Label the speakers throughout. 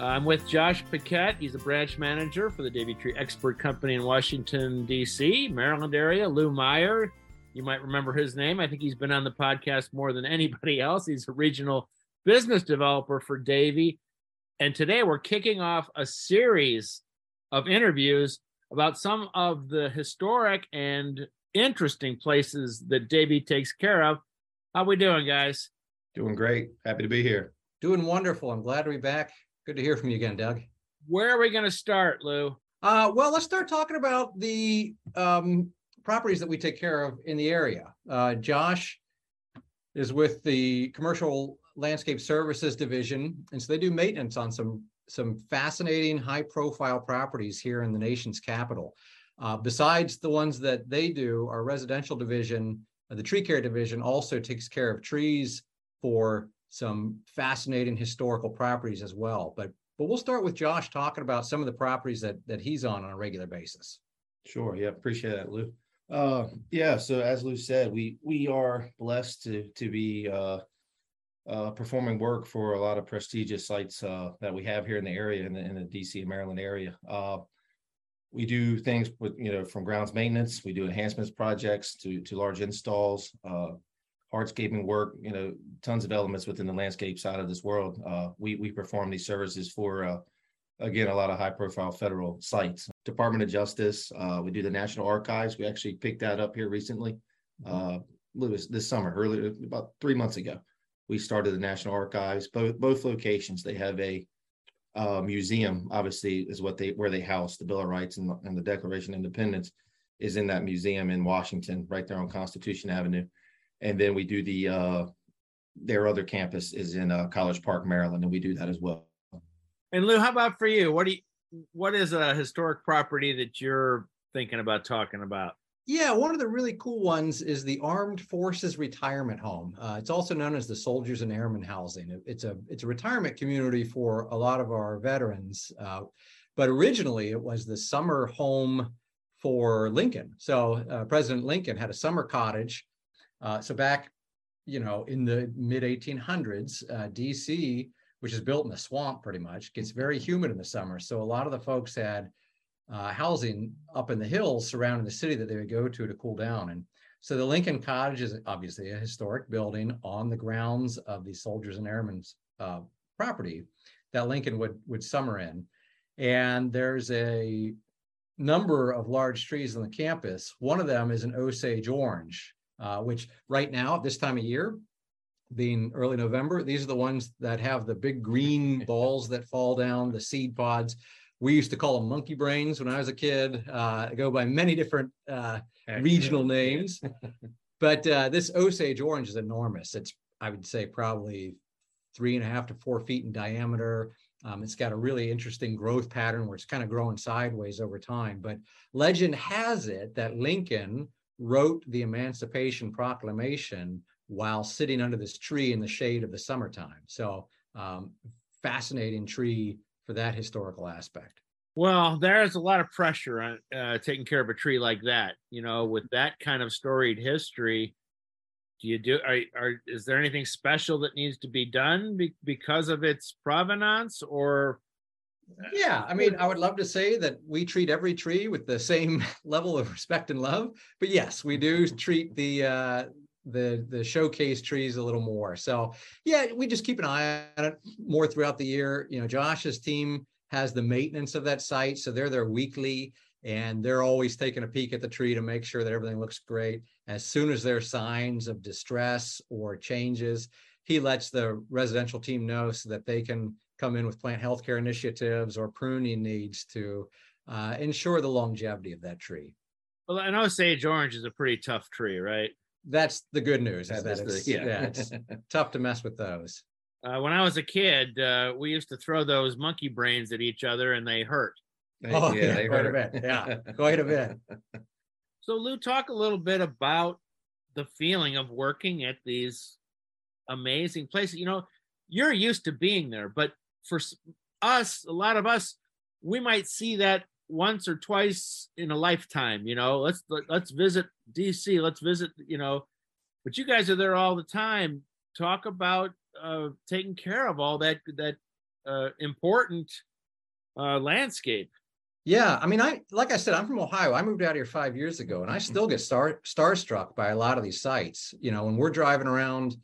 Speaker 1: I'm with Josh Paquette. He's a branch manager for the Davey Tree Expert Company in Washington, D.C., Maryland area. Lou Meyer, you might remember his name. I think he's been on the podcast more than anybody else. He's a regional business developer for Davey. And today we're kicking off a series of interviews about some of the historic and interesting places that Davey takes care of. How we doing, guys?
Speaker 2: Doing great. Happy to be here.
Speaker 3: Doing wonderful. I'm glad to be back. Good to hear from you again, Doug.
Speaker 1: Where are we going to start, Lou?
Speaker 3: Uh, well, let's start talking about the um, properties that we take care of in the area. Uh, Josh is with the Commercial Landscape Services Division, and so they do maintenance on some some fascinating, high-profile properties here in the nation's capital. Uh, besides the ones that they do, our residential division, the tree care division, also takes care of trees for some fascinating historical properties as well. But but we'll start with Josh talking about some of the properties that that he's on on a regular basis.
Speaker 2: Sure. Yeah, appreciate that, Lou. Uh, yeah. So as Lou said, we we are blessed to to be uh, uh, performing work for a lot of prestigious sites uh, that we have here in the area in the, in the DC and Maryland area. Uh, we do things with you know from grounds maintenance. We do enhancements projects to to large installs. Hardscaping work, you know, tons of elements within the landscape side of this world. Uh, we we perform these services for uh, again a lot of high profile federal sites. Department of Justice. Uh, we do the National Archives. We actually picked that up here recently. Uh, this summer, earlier about three months ago, we started the National Archives. Both both locations they have a uh, museum. Obviously, is what they where they house the Bill of Rights and, and the Declaration of Independence is in that museum in Washington, right there on Constitution Avenue and then we do the uh, their other campus is in uh, College Park, Maryland, and we do that as well.
Speaker 1: And Lou, how about for you? What do you, what is a historic property that you're thinking about talking about?
Speaker 3: Yeah, one of the really cool ones is the Armed Forces Retirement Home. Uh, it's also known as the Soldiers and Airmen Housing. It's a it's a retirement community for a lot of our veterans, uh, but originally it was the summer home for Lincoln. So uh, President Lincoln had a summer cottage uh, so back, you know, in the mid 1800s, uh, DC, which is built in a swamp pretty much, gets very humid in the summer. So a lot of the folks had uh, housing up in the hills surrounding the city that they would go to to cool down. And so the Lincoln Cottage is obviously a historic building on the grounds of the Soldiers and Airmen's uh, property that Lincoln would would summer in. And there's a number of large trees on the campus. One of them is an Osage orange, uh, which right now at this time of year, being early November, these are the ones that have the big green balls that fall down, the seed pods. We used to call them monkey brains when I was a kid. Uh, go by many different uh, regional names, but uh, this Osage orange is enormous. It's I would say probably three and a half to four feet in diameter. Um, it's got a really interesting growth pattern where it's kind of growing sideways over time. But legend has it that Lincoln wrote the Emancipation Proclamation while sitting under this tree in the shade of the summertime. So, um, fascinating tree for that historical aspect.
Speaker 1: Well, there's a lot of pressure on uh, taking care of a tree like that. You know, with that kind of storied history, do you do? Are, are is there anything special that needs to be done be, because of its provenance, or
Speaker 3: yeah, I mean, I would love to say that we treat every tree with the same level of respect and love, but yes, we do treat the uh, the the showcase trees a little more. So yeah, we just keep an eye on it more throughout the year. You know, Josh's team has the maintenance of that site, so they're there weekly and they're always taking a peek at the tree to make sure that everything looks great. As soon as there are signs of distress or changes, he lets the residential team know so that they can come in with plant healthcare initiatives or pruning needs to uh, ensure the longevity of that tree.
Speaker 1: Well, I know Osage orange is a pretty tough tree, right?
Speaker 3: That's the good news. That it's, the, yeah. yeah, it's tough to mess with those.
Speaker 1: Uh, when I was a kid, uh, we used to throw those monkey brains at each other, and they hurt.
Speaker 3: Oh, yeah, yeah quite hurt. a bit. Yeah, quite a bit.
Speaker 1: So, Lou, talk a little bit about the feeling of working at these amazing places. You know, you're used to being there, but for us, a lot of us, we might see that once or twice in a lifetime. You know, let's let's visit DC. Let's visit. You know, but you guys are there all the time. Talk about uh, taking care of all that that uh, important uh, landscape.
Speaker 3: Yeah, I mean, I like I said, I'm from Ohio. I moved out here five years ago, and I still get star starstruck by a lot of these sites. You know, when we're driving around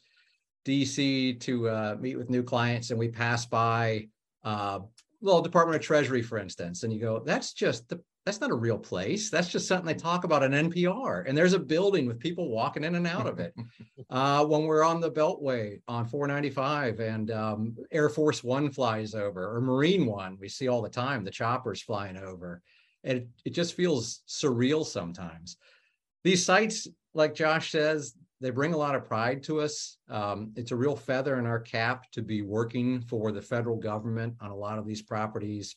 Speaker 3: DC to uh, meet with new clients, and we pass by uh, well, Department of Treasury, for instance, and you go, that's just the that's not a real place. That's just something they talk about on NPR. And there's a building with people walking in and out of it. Uh, when we're on the Beltway on 495 and um, Air Force One flies over or Marine One, we see all the time the choppers flying over. And it, it just feels surreal sometimes. These sites, like Josh says, they bring a lot of pride to us. Um, it's a real feather in our cap to be working for the federal government on a lot of these properties.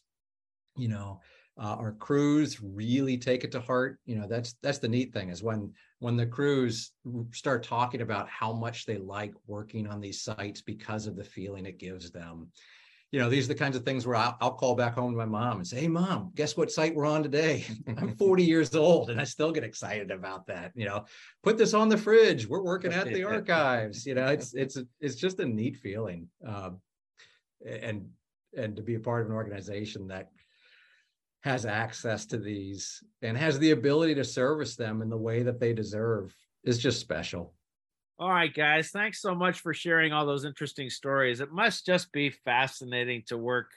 Speaker 3: You know, uh, our crews really take it to heart. You know, that's that's the neat thing is when when the crews start talking about how much they like working on these sites because of the feeling it gives them. You know, these are the kinds of things where I'll, I'll call back home to my mom and say, "Hey, mom, guess what site we're on today? I'm 40 years old, and I still get excited about that. You know, put this on the fridge. We're working at the archives. You know, it's it's it's just a neat feeling, uh, and and to be a part of an organization that has access to these and has the ability to service them in the way that they deserve is just special.
Speaker 1: All right, guys. Thanks so much for sharing all those interesting stories. It must just be fascinating to work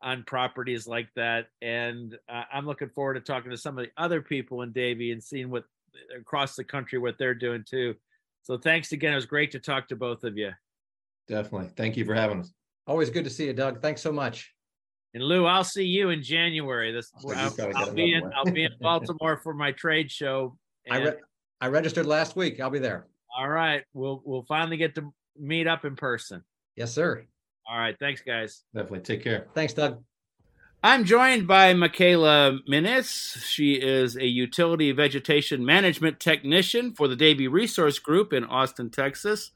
Speaker 1: on properties like that. And uh, I'm looking forward to talking to some of the other people in Davey and seeing what across the country what they're doing too. So thanks again. It was great to talk to both of you.
Speaker 2: Definitely. Thank you for having us.
Speaker 3: Always good to see you, Doug. Thanks so much.
Speaker 1: And Lou, I'll see you in January. This I'll, I'll be in I'll be in Baltimore for my trade show.
Speaker 3: I re- I registered last week. I'll be there.
Speaker 1: All right, we'll we'll finally get to meet up in person.
Speaker 3: Yes, sir.
Speaker 1: All right, thanks, guys.
Speaker 2: Definitely. Take care.
Speaker 3: Thanks, Doug.
Speaker 4: I'm joined by Michaela Minnis. She is a utility vegetation management technician for the Davey Resource Group in Austin, Texas.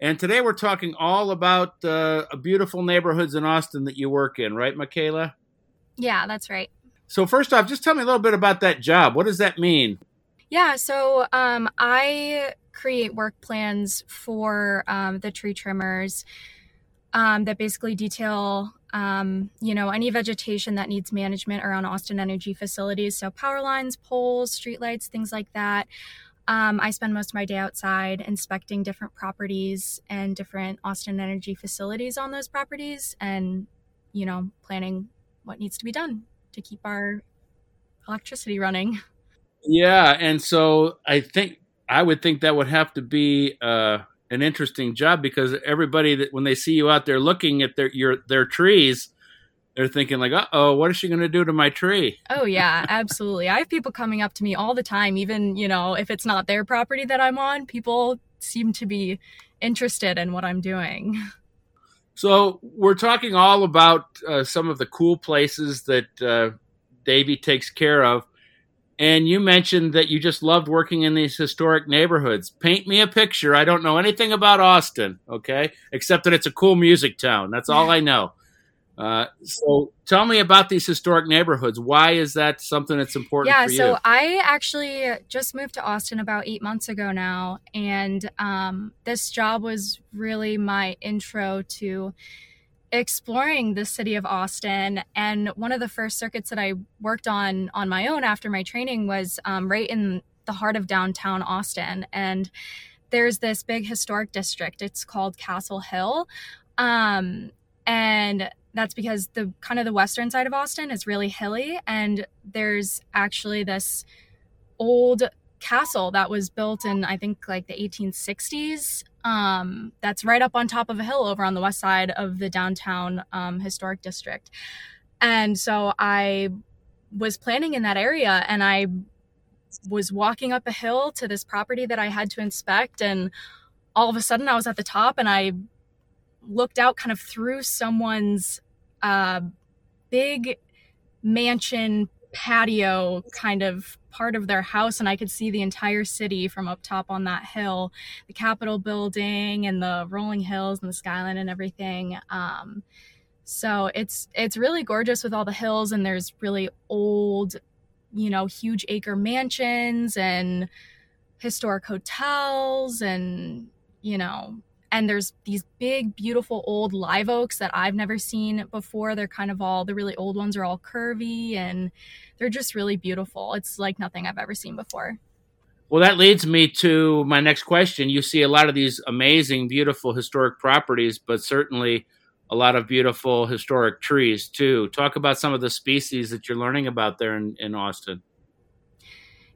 Speaker 4: And today we're talking all about uh, beautiful neighborhoods in Austin that you work in, right, Michaela?
Speaker 5: Yeah, that's right.
Speaker 4: So, first off, just tell me a little bit about that job. What does that mean?
Speaker 5: Yeah, so um, I create work plans for um, the tree trimmers um, that basically detail, um, you know, any vegetation that needs management around Austin Energy facilities. So, power lines, poles, streetlights, things like that. Um, I spend most of my day outside inspecting different properties and different Austin Energy facilities on those properties and, you know, planning what needs to be done to keep our electricity running.
Speaker 4: Yeah. And so I think I would think that would have to be uh, an interesting job because everybody that when they see you out there looking at their your their trees, they're thinking like, "Uh oh, what is she going to do to my tree?
Speaker 5: Oh yeah, absolutely. I have people coming up to me all the time, even you know if it's not their property that I'm on. People seem to be interested in what I'm doing.
Speaker 4: So we're talking all about uh, some of the cool places that uh, Davey takes care of. And you mentioned that you just loved working in these historic neighborhoods. Paint me a picture. I don't know anything about Austin, okay, except that it's a cool music town. That's all I know. Uh, so tell me about these historic neighborhoods. Why is that something that's important
Speaker 5: yeah, so I actually just moved to Austin about eight months ago now. And um, this job was really my intro to exploring the city of Austin. And one of the first circuits that I worked on on my own after my training was um, right in the heart of downtown Austin. And there's this big historic district. It's called Castle Hill. Um, and that's because the kind of the western side of Austin is really hilly and there's actually this old castle that was built in I think like the 1860s um, that's right up on top of a hill over on the west side of the downtown um, historic district. And so I was planning in that area and I was walking up a hill to this property that I had to inspect and all of a sudden I was at the top and I looked out kind of through someone's uh, big mansion patio kind of part of their house and I could see the entire city from up top on that hill, the Capitol building and the rolling hills and the skyline and everything. Um, so it's it's really gorgeous with all the hills and there's really old, you know, huge acre mansions and historic hotels and you know and there's these big beautiful old live oaks that i've never seen before. They're kind of all the really old ones are all curvy and they're just really beautiful. It's like nothing i've ever seen before.
Speaker 1: Well that leads me to my next question. You see a lot of these amazing beautiful historic properties but certainly a lot of beautiful historic trees too. Talk about some of the species that you're learning about there in, in austin.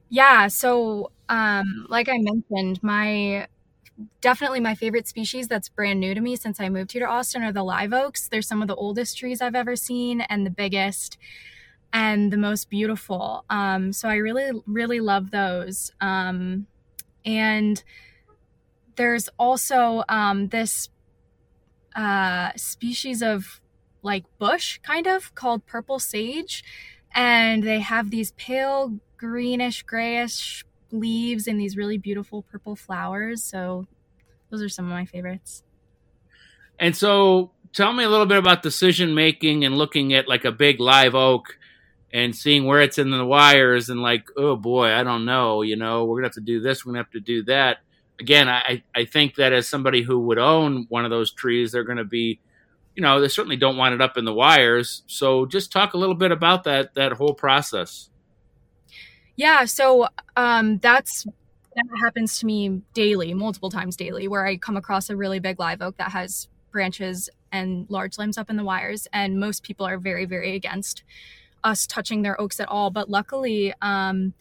Speaker 5: Yeah so um, like i mentioned my definitely my favorite species that's brand new to me since I moved here to Austin are the live oaks. They're some of the oldest trees I've ever seen and the biggest and the most beautiful. Um, so I really, really love those. Um, and there's also um, this uh, species of like bush kind of called purple sage. And they have these pale greenish, grayish leaves and these really beautiful purple flowers. So those are some of my favorites.
Speaker 1: And so tell me a little bit about decision making and looking at like a big live oak and seeing where it's in the wires and like, oh boy, I don't know, you know, we're gonna have to do this, we're gonna have to do that. Again, I, I think that as somebody who would own one of those trees, they're gonna be, you know, they certainly don't want it up in the wires. So just talk a little bit about that that whole process.
Speaker 5: Yeah, so um, that's that happens to me daily, multiple times daily, where I come across a really big live oak that has branches and large limbs up in the wires, and most people are very, very against us touching their oaks at all. But luckily, um,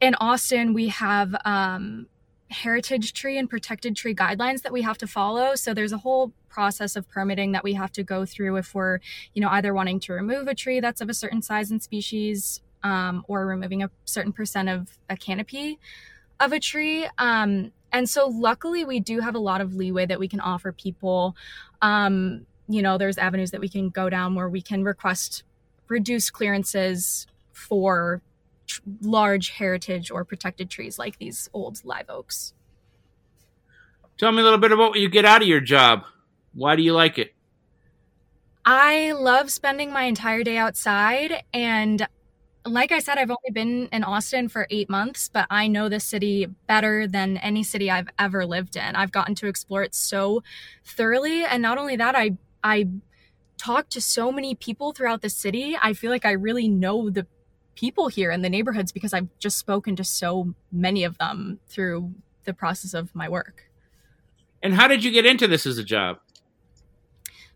Speaker 5: in Austin, we have um, heritage tree and protected tree guidelines that we have to follow. So there's a whole process of permitting that we have to go through if we're, you know, either wanting to remove a tree that's of a certain size and species um, or removing a certain percent of a canopy of a tree. Um, and so, luckily, we do have a lot of leeway that we can offer people. Um, you know, there's avenues that we can go down where we can request reduced clearances for tr- large heritage or protected trees like these old live oaks.
Speaker 1: Tell me a little bit about what you get out of your job. Why do you like it?
Speaker 5: I love spending my entire day outside and like I said, I've only been in Austin for eight months, but I know the city better than any city I've ever lived in. I've gotten to explore it so thoroughly. And not only that, I, I talk to so many people throughout the city. I feel like I really know the people here in the neighborhoods because I've just spoken to so many of them through the process of my work.
Speaker 1: And how did you get into this as a job?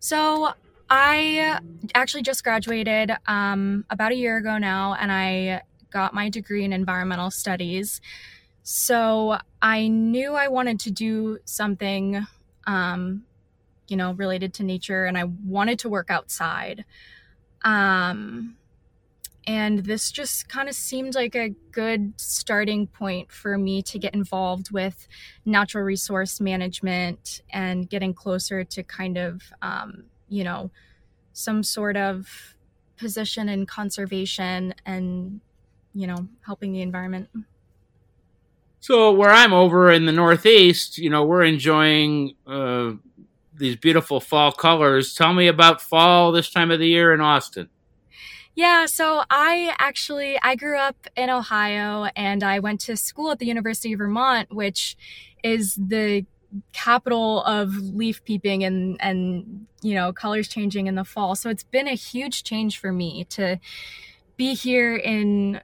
Speaker 5: So I actually just graduated um, about a year ago now, and I got my degree in environmental studies. So I knew I wanted to do something, um, you know, related to nature, and I wanted to work outside. Um, and this just kind of seemed like a good starting point for me to get involved with natural resource management and getting closer to kind of um, you know, some sort of position in conservation and, you know, helping the environment.
Speaker 1: So where I'm over in the Northeast, you know, we're enjoying uh, these beautiful fall colors. Tell me about fall this time of the year in Austin.
Speaker 5: Yeah, so I actually I grew up in Ohio and I went to school at the University of Vermont, which is the capital of leaf peeping and and you know colors changing in the fall. So it's been a huge change for me to be here in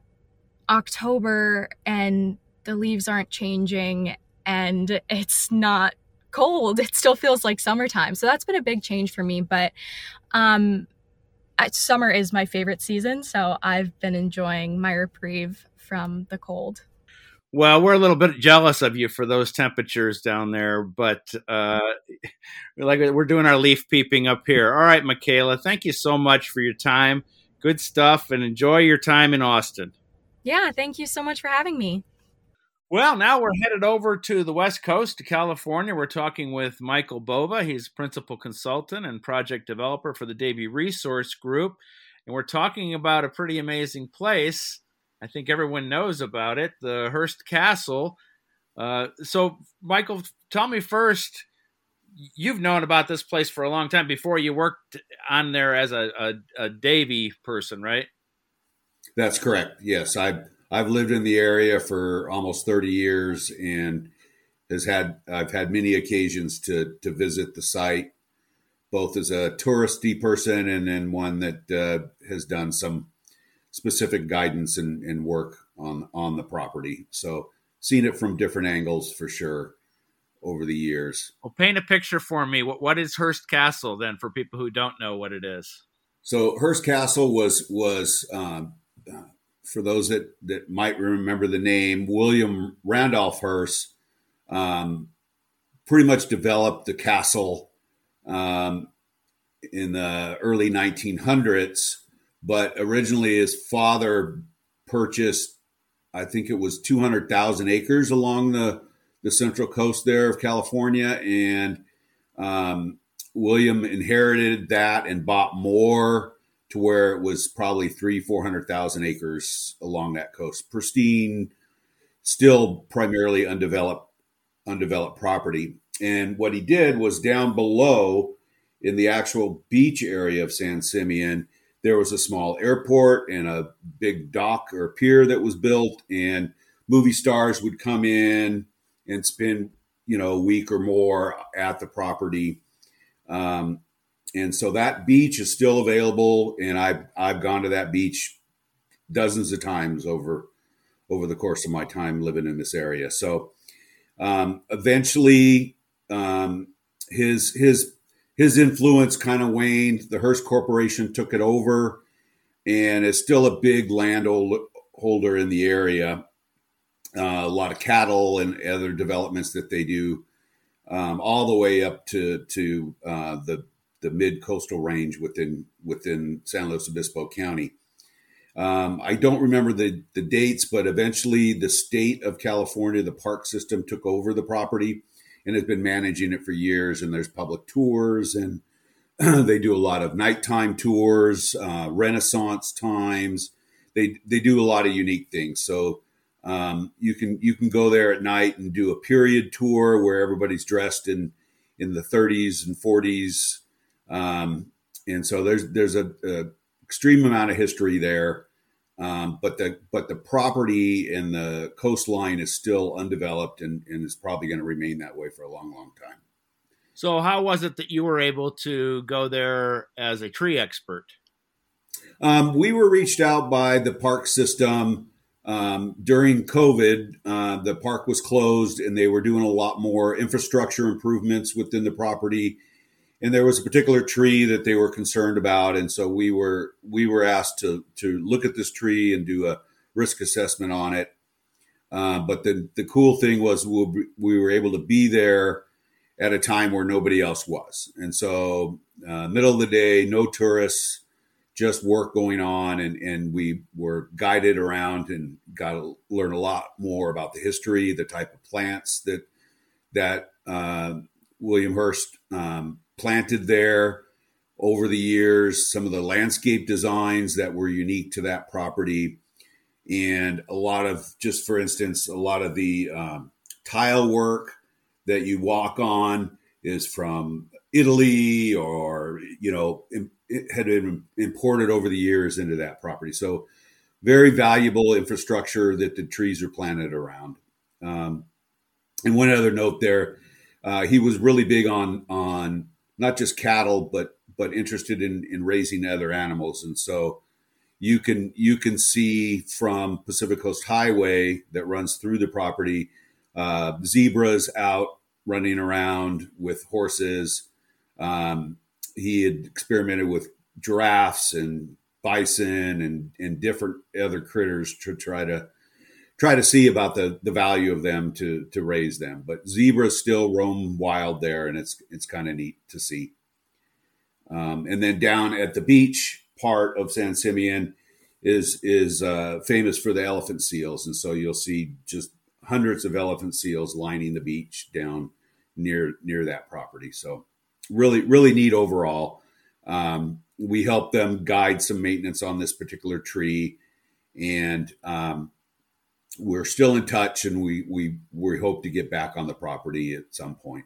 Speaker 5: october and the leaves aren't changing and it's not cold. It still feels like summertime. So that's been a big change for me but um summer is my favorite season. So i've been enjoying my reprieve from the cold
Speaker 1: well, we're a little bit jealous of you for those temperatures down there, but uh, like we're doing our leaf peeping up here. All right, Michaela, thank you so much for your time. Good stuff, and enjoy your time in Austin.
Speaker 5: Yeah, thank you so much for having me.
Speaker 1: Well, now we're headed over to the West Coast to California. We're talking with Michael Bova. He's principal consultant and project developer for the Davey Resource Group. and we're talking about a pretty amazing place. I think everyone knows about it, the Hearst Castle. Uh, so, Michael, tell me first. You've known about this place for a long time before you worked on there as a, a, a Davey person, right?
Speaker 6: That's correct. Yes, I've I've lived in the area for almost thirty years, and has had I've had many occasions to to visit the site, both as a touristy person and then one that uh, has done some specific guidance and, and work on on the property. So seen it from different angles for sure over the years.
Speaker 1: Well, paint a picture for me. What what is Hearst Castle then for people who don't know what it is?
Speaker 6: So Hearst Castle was was um, for those that that might remember the name William Randolph Hearst um, pretty much developed the castle um, in the early 1900s. But originally, his father purchased, I think it was 200,000 acres along the, the central coast there of California. And um, William inherited that and bought more to where it was probably three, 400,000 acres along that coast. Pristine, still primarily undeveloped undeveloped property. And what he did was down below in the actual beach area of San Simeon, there was a small airport and a big dock or pier that was built, and movie stars would come in and spend, you know, a week or more at the property. Um, and so that beach is still available, and I've I've gone to that beach dozens of times over over the course of my time living in this area. So um, eventually, um, his his his influence kind of waned. The Hearst Corporation took it over, and is still a big landholder in the area. Uh, a lot of cattle and other developments that they do, um, all the way up to to uh, the the mid coastal range within within San Luis Obispo County. Um, I don't remember the, the dates, but eventually the state of California, the park system took over the property and has been managing it for years. And there's public tours and they do a lot of nighttime tours, uh, Renaissance times. They, they do a lot of unique things. So um, you can you can go there at night and do a period tour where everybody's dressed in in the 30s and 40s. Um, and so there's there's a, a extreme amount of history there. Um, but the but the property and the coastline is still undeveloped and, and is probably going to remain that way for a long, long time.
Speaker 1: So, how was it that you were able to go there as a tree expert?
Speaker 6: Um, we were reached out by the park system um, during COVID. Uh, the park was closed, and they were doing a lot more infrastructure improvements within the property and there was a particular tree that they were concerned about, and so we were we were asked to to look at this tree and do a risk assessment on it. Uh, but the the cool thing was we, we were able to be there at a time where nobody else was, and so uh, middle of the day, no tourists, just work going on, and and we were guided around and got to learn a lot more about the history, the type of plants that that uh, William Hearst um, planted there over the years, some of the landscape designs that were unique to that property, and a lot of, just for instance, a lot of the um, tile work that you walk on is from Italy or, you know, it had been imported over the years into that property. So, very valuable infrastructure that the trees are planted around. Um, and one other note there, uh, he was really big on on not just cattle, but but interested in in raising other animals. And so you can you can see from Pacific Coast Highway that runs through the property, uh, zebras out running around with horses. Um, he had experimented with giraffes and bison and and different other critters to try to try to see about the the value of them to to raise them. But zebras still roam wild there, and it's it's kind of neat to see. Um, and then down at the beach part of San Simeon is is uh, famous for the elephant seals, and so you'll see just hundreds of elephant seals lining the beach down near near that property. So really really neat overall. Um, we help them guide some maintenance on this particular tree, and um, we're still in touch, and we we we hope to get back on the property at some point.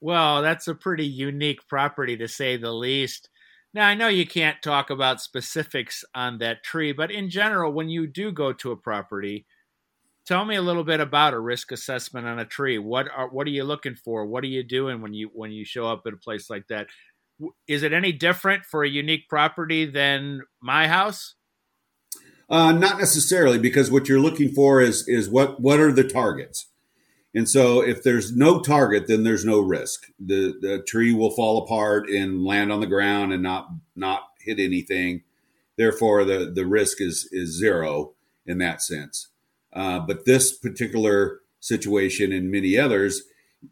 Speaker 1: Well, that's a pretty unique property to say the least. Now, I know you can't talk about specifics on that tree, but in general, when you do go to a property, tell me a little bit about a risk assessment on a tree. What are what are you looking for? What are you doing when you when you show up at a place like that? Is it any different for a unique property than my house?
Speaker 6: Uh, not necessarily, because what you're looking for is is what what are the targets. And so, if there's no target, then there's no risk. the The tree will fall apart and land on the ground and not not hit anything. Therefore, the the risk is is zero in that sense. Uh, but this particular situation and many others,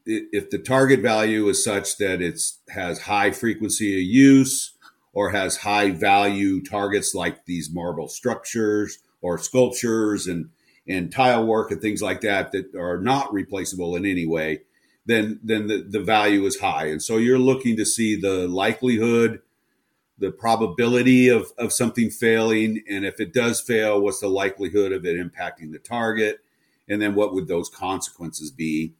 Speaker 6: if the target value is such that it has high frequency of use or has high value targets like these marble structures or sculptures and and tile work and things like that that are not replaceable in any way, then then the, the value is high. And so you're looking to see the likelihood, the probability of, of something failing, and if it does fail, what's the likelihood of it impacting the target? And then what would those consequences be?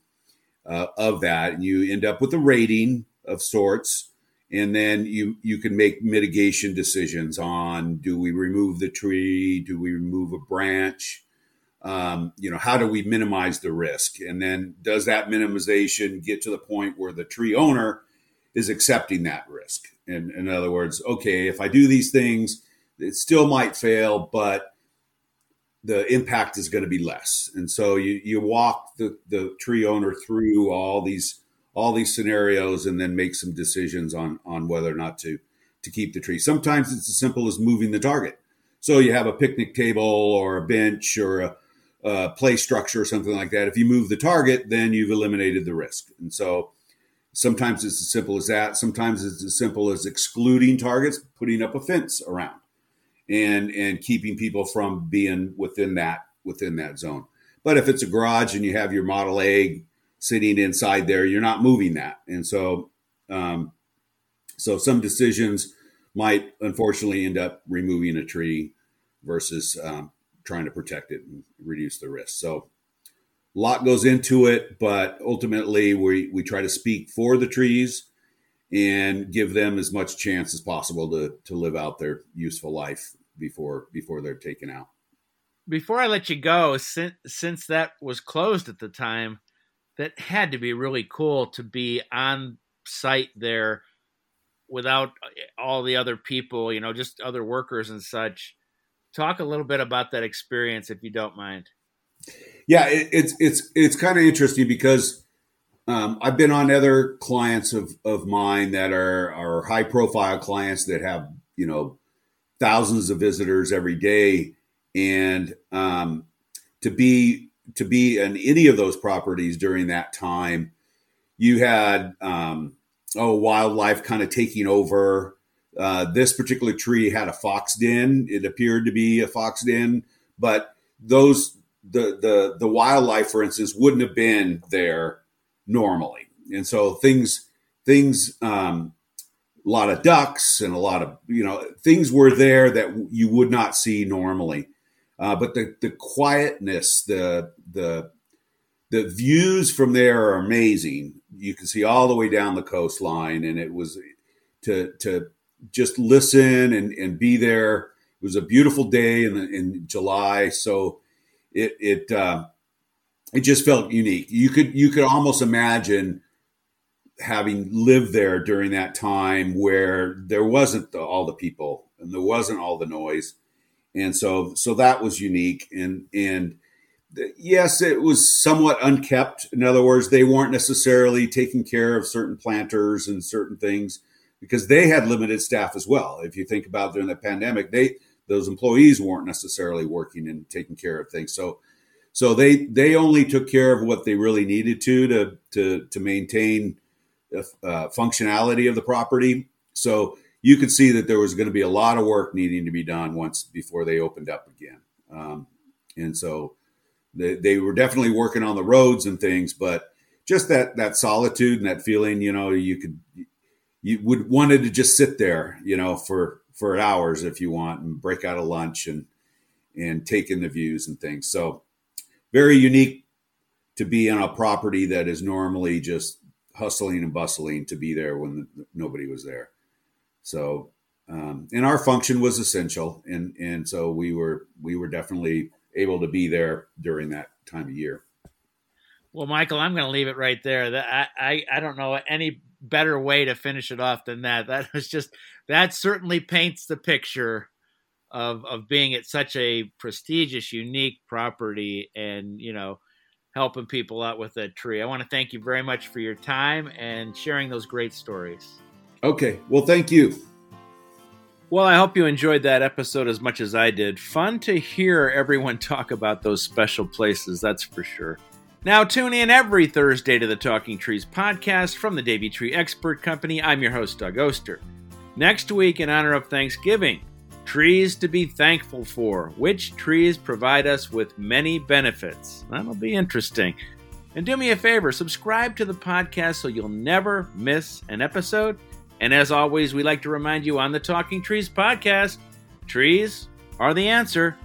Speaker 6: uh, of that, and you end up with a rating of sorts. And then you you can make mitigation decisions on: do we remove the tree? Do we remove a branch? Um, you know, how do we minimize the risk? And then does that minimization get to the point where the tree owner is accepting that risk? And in other words, okay, if I do these things, it still might fail, but the impact is going to be less. And so you you walk the, the tree owner through all these all these scenarios and then make some decisions on on whether or not to to keep the tree. Sometimes it's as simple as moving the target. So you have a picnic table or a bench or a, a play structure or something like that. If you move the target, then you've eliminated the risk. And so sometimes it's as simple as that. Sometimes it's as simple as excluding targets, putting up a fence around and and keeping people from being within that within that zone. But if it's a garage and you have your Model A sitting inside there, you're not moving that, and so um, so some decisions might unfortunately end up removing a tree versus um, trying to protect it and reduce the risk. So a lot goes into it, but ultimately we we try to speak for the trees and give them as much chance as possible to to live out their useful life before before they're taken out.
Speaker 1: Before I let you go, since since that was closed at the time, that had to be really cool to be on site there without all the other people, you know, just other workers and such. Talk a little bit about that experience, if you don't mind.
Speaker 6: Yeah, it, it's it's it's kind of interesting because um, I've been on other clients of, of mine that are, are high profile clients that have, you know, thousands of visitors every day. And um, to be to be in any of those properties during that time, you had um, oh wildlife kind of taking over. Uh, this particular tree had a fox den. It appeared to be a fox den, but those the the the wildlife, for instance, wouldn't have been there normally. And so things things um, a lot of ducks and a lot of you know things were there that you would not see normally. Uh, but the the quietness, the the the views from there are amazing. You can see all the way down the coastline, and it was to to just listen and, and be there. It was a beautiful day in, in July, so it it uh, it just felt unique. You could you could almost imagine having lived there during that time where there wasn't the, all the people and there wasn't all the noise, and so so that was unique. And and yes, it was somewhat unkept. In other words, they weren't necessarily taking care of certain planters and certain things because they had limited staff as well. If you think about during the pandemic, they those employees weren't necessarily working and taking care of things. So so they they only took care of what they really needed to to to to maintain uh, functionality of the property. So you could see that there was going to be a lot of work needing to be done once before they opened up again. Um, and so they, they were definitely working on the roads and things, but just that that solitude and that feeling, you know, you could you would wanted to just sit there, you know, for for hours if you want, and break out a lunch and and take in the views and things. So very unique to be on a property that is normally just hustling and bustling to be there when nobody was there. So um, and our function was essential, and and so we were we were definitely able to be there during that time of year.
Speaker 1: Well, Michael, I'm going to leave it right there. That I, I I don't know any better way to finish it off than that. That was just that certainly paints the picture of of being at such a prestigious, unique property, and you know helping people out with that tree. I want to thank you very much for your time and sharing those great stories.
Speaker 6: Okay, well, thank you.
Speaker 1: Well, I hope you enjoyed that episode as much as I did. Fun to hear everyone talk about those special places, that's for sure. Now, tune in every Thursday to the Talking Trees podcast from the Davey Tree Expert Company. I'm your host, Doug Oster. Next week, in honor of Thanksgiving, trees to be thankful for. Which trees provide us with many benefits? That'll be interesting. And do me a favor subscribe to the podcast so you'll never miss an episode. And as always, we like to remind you on the Talking Trees podcast trees are the answer.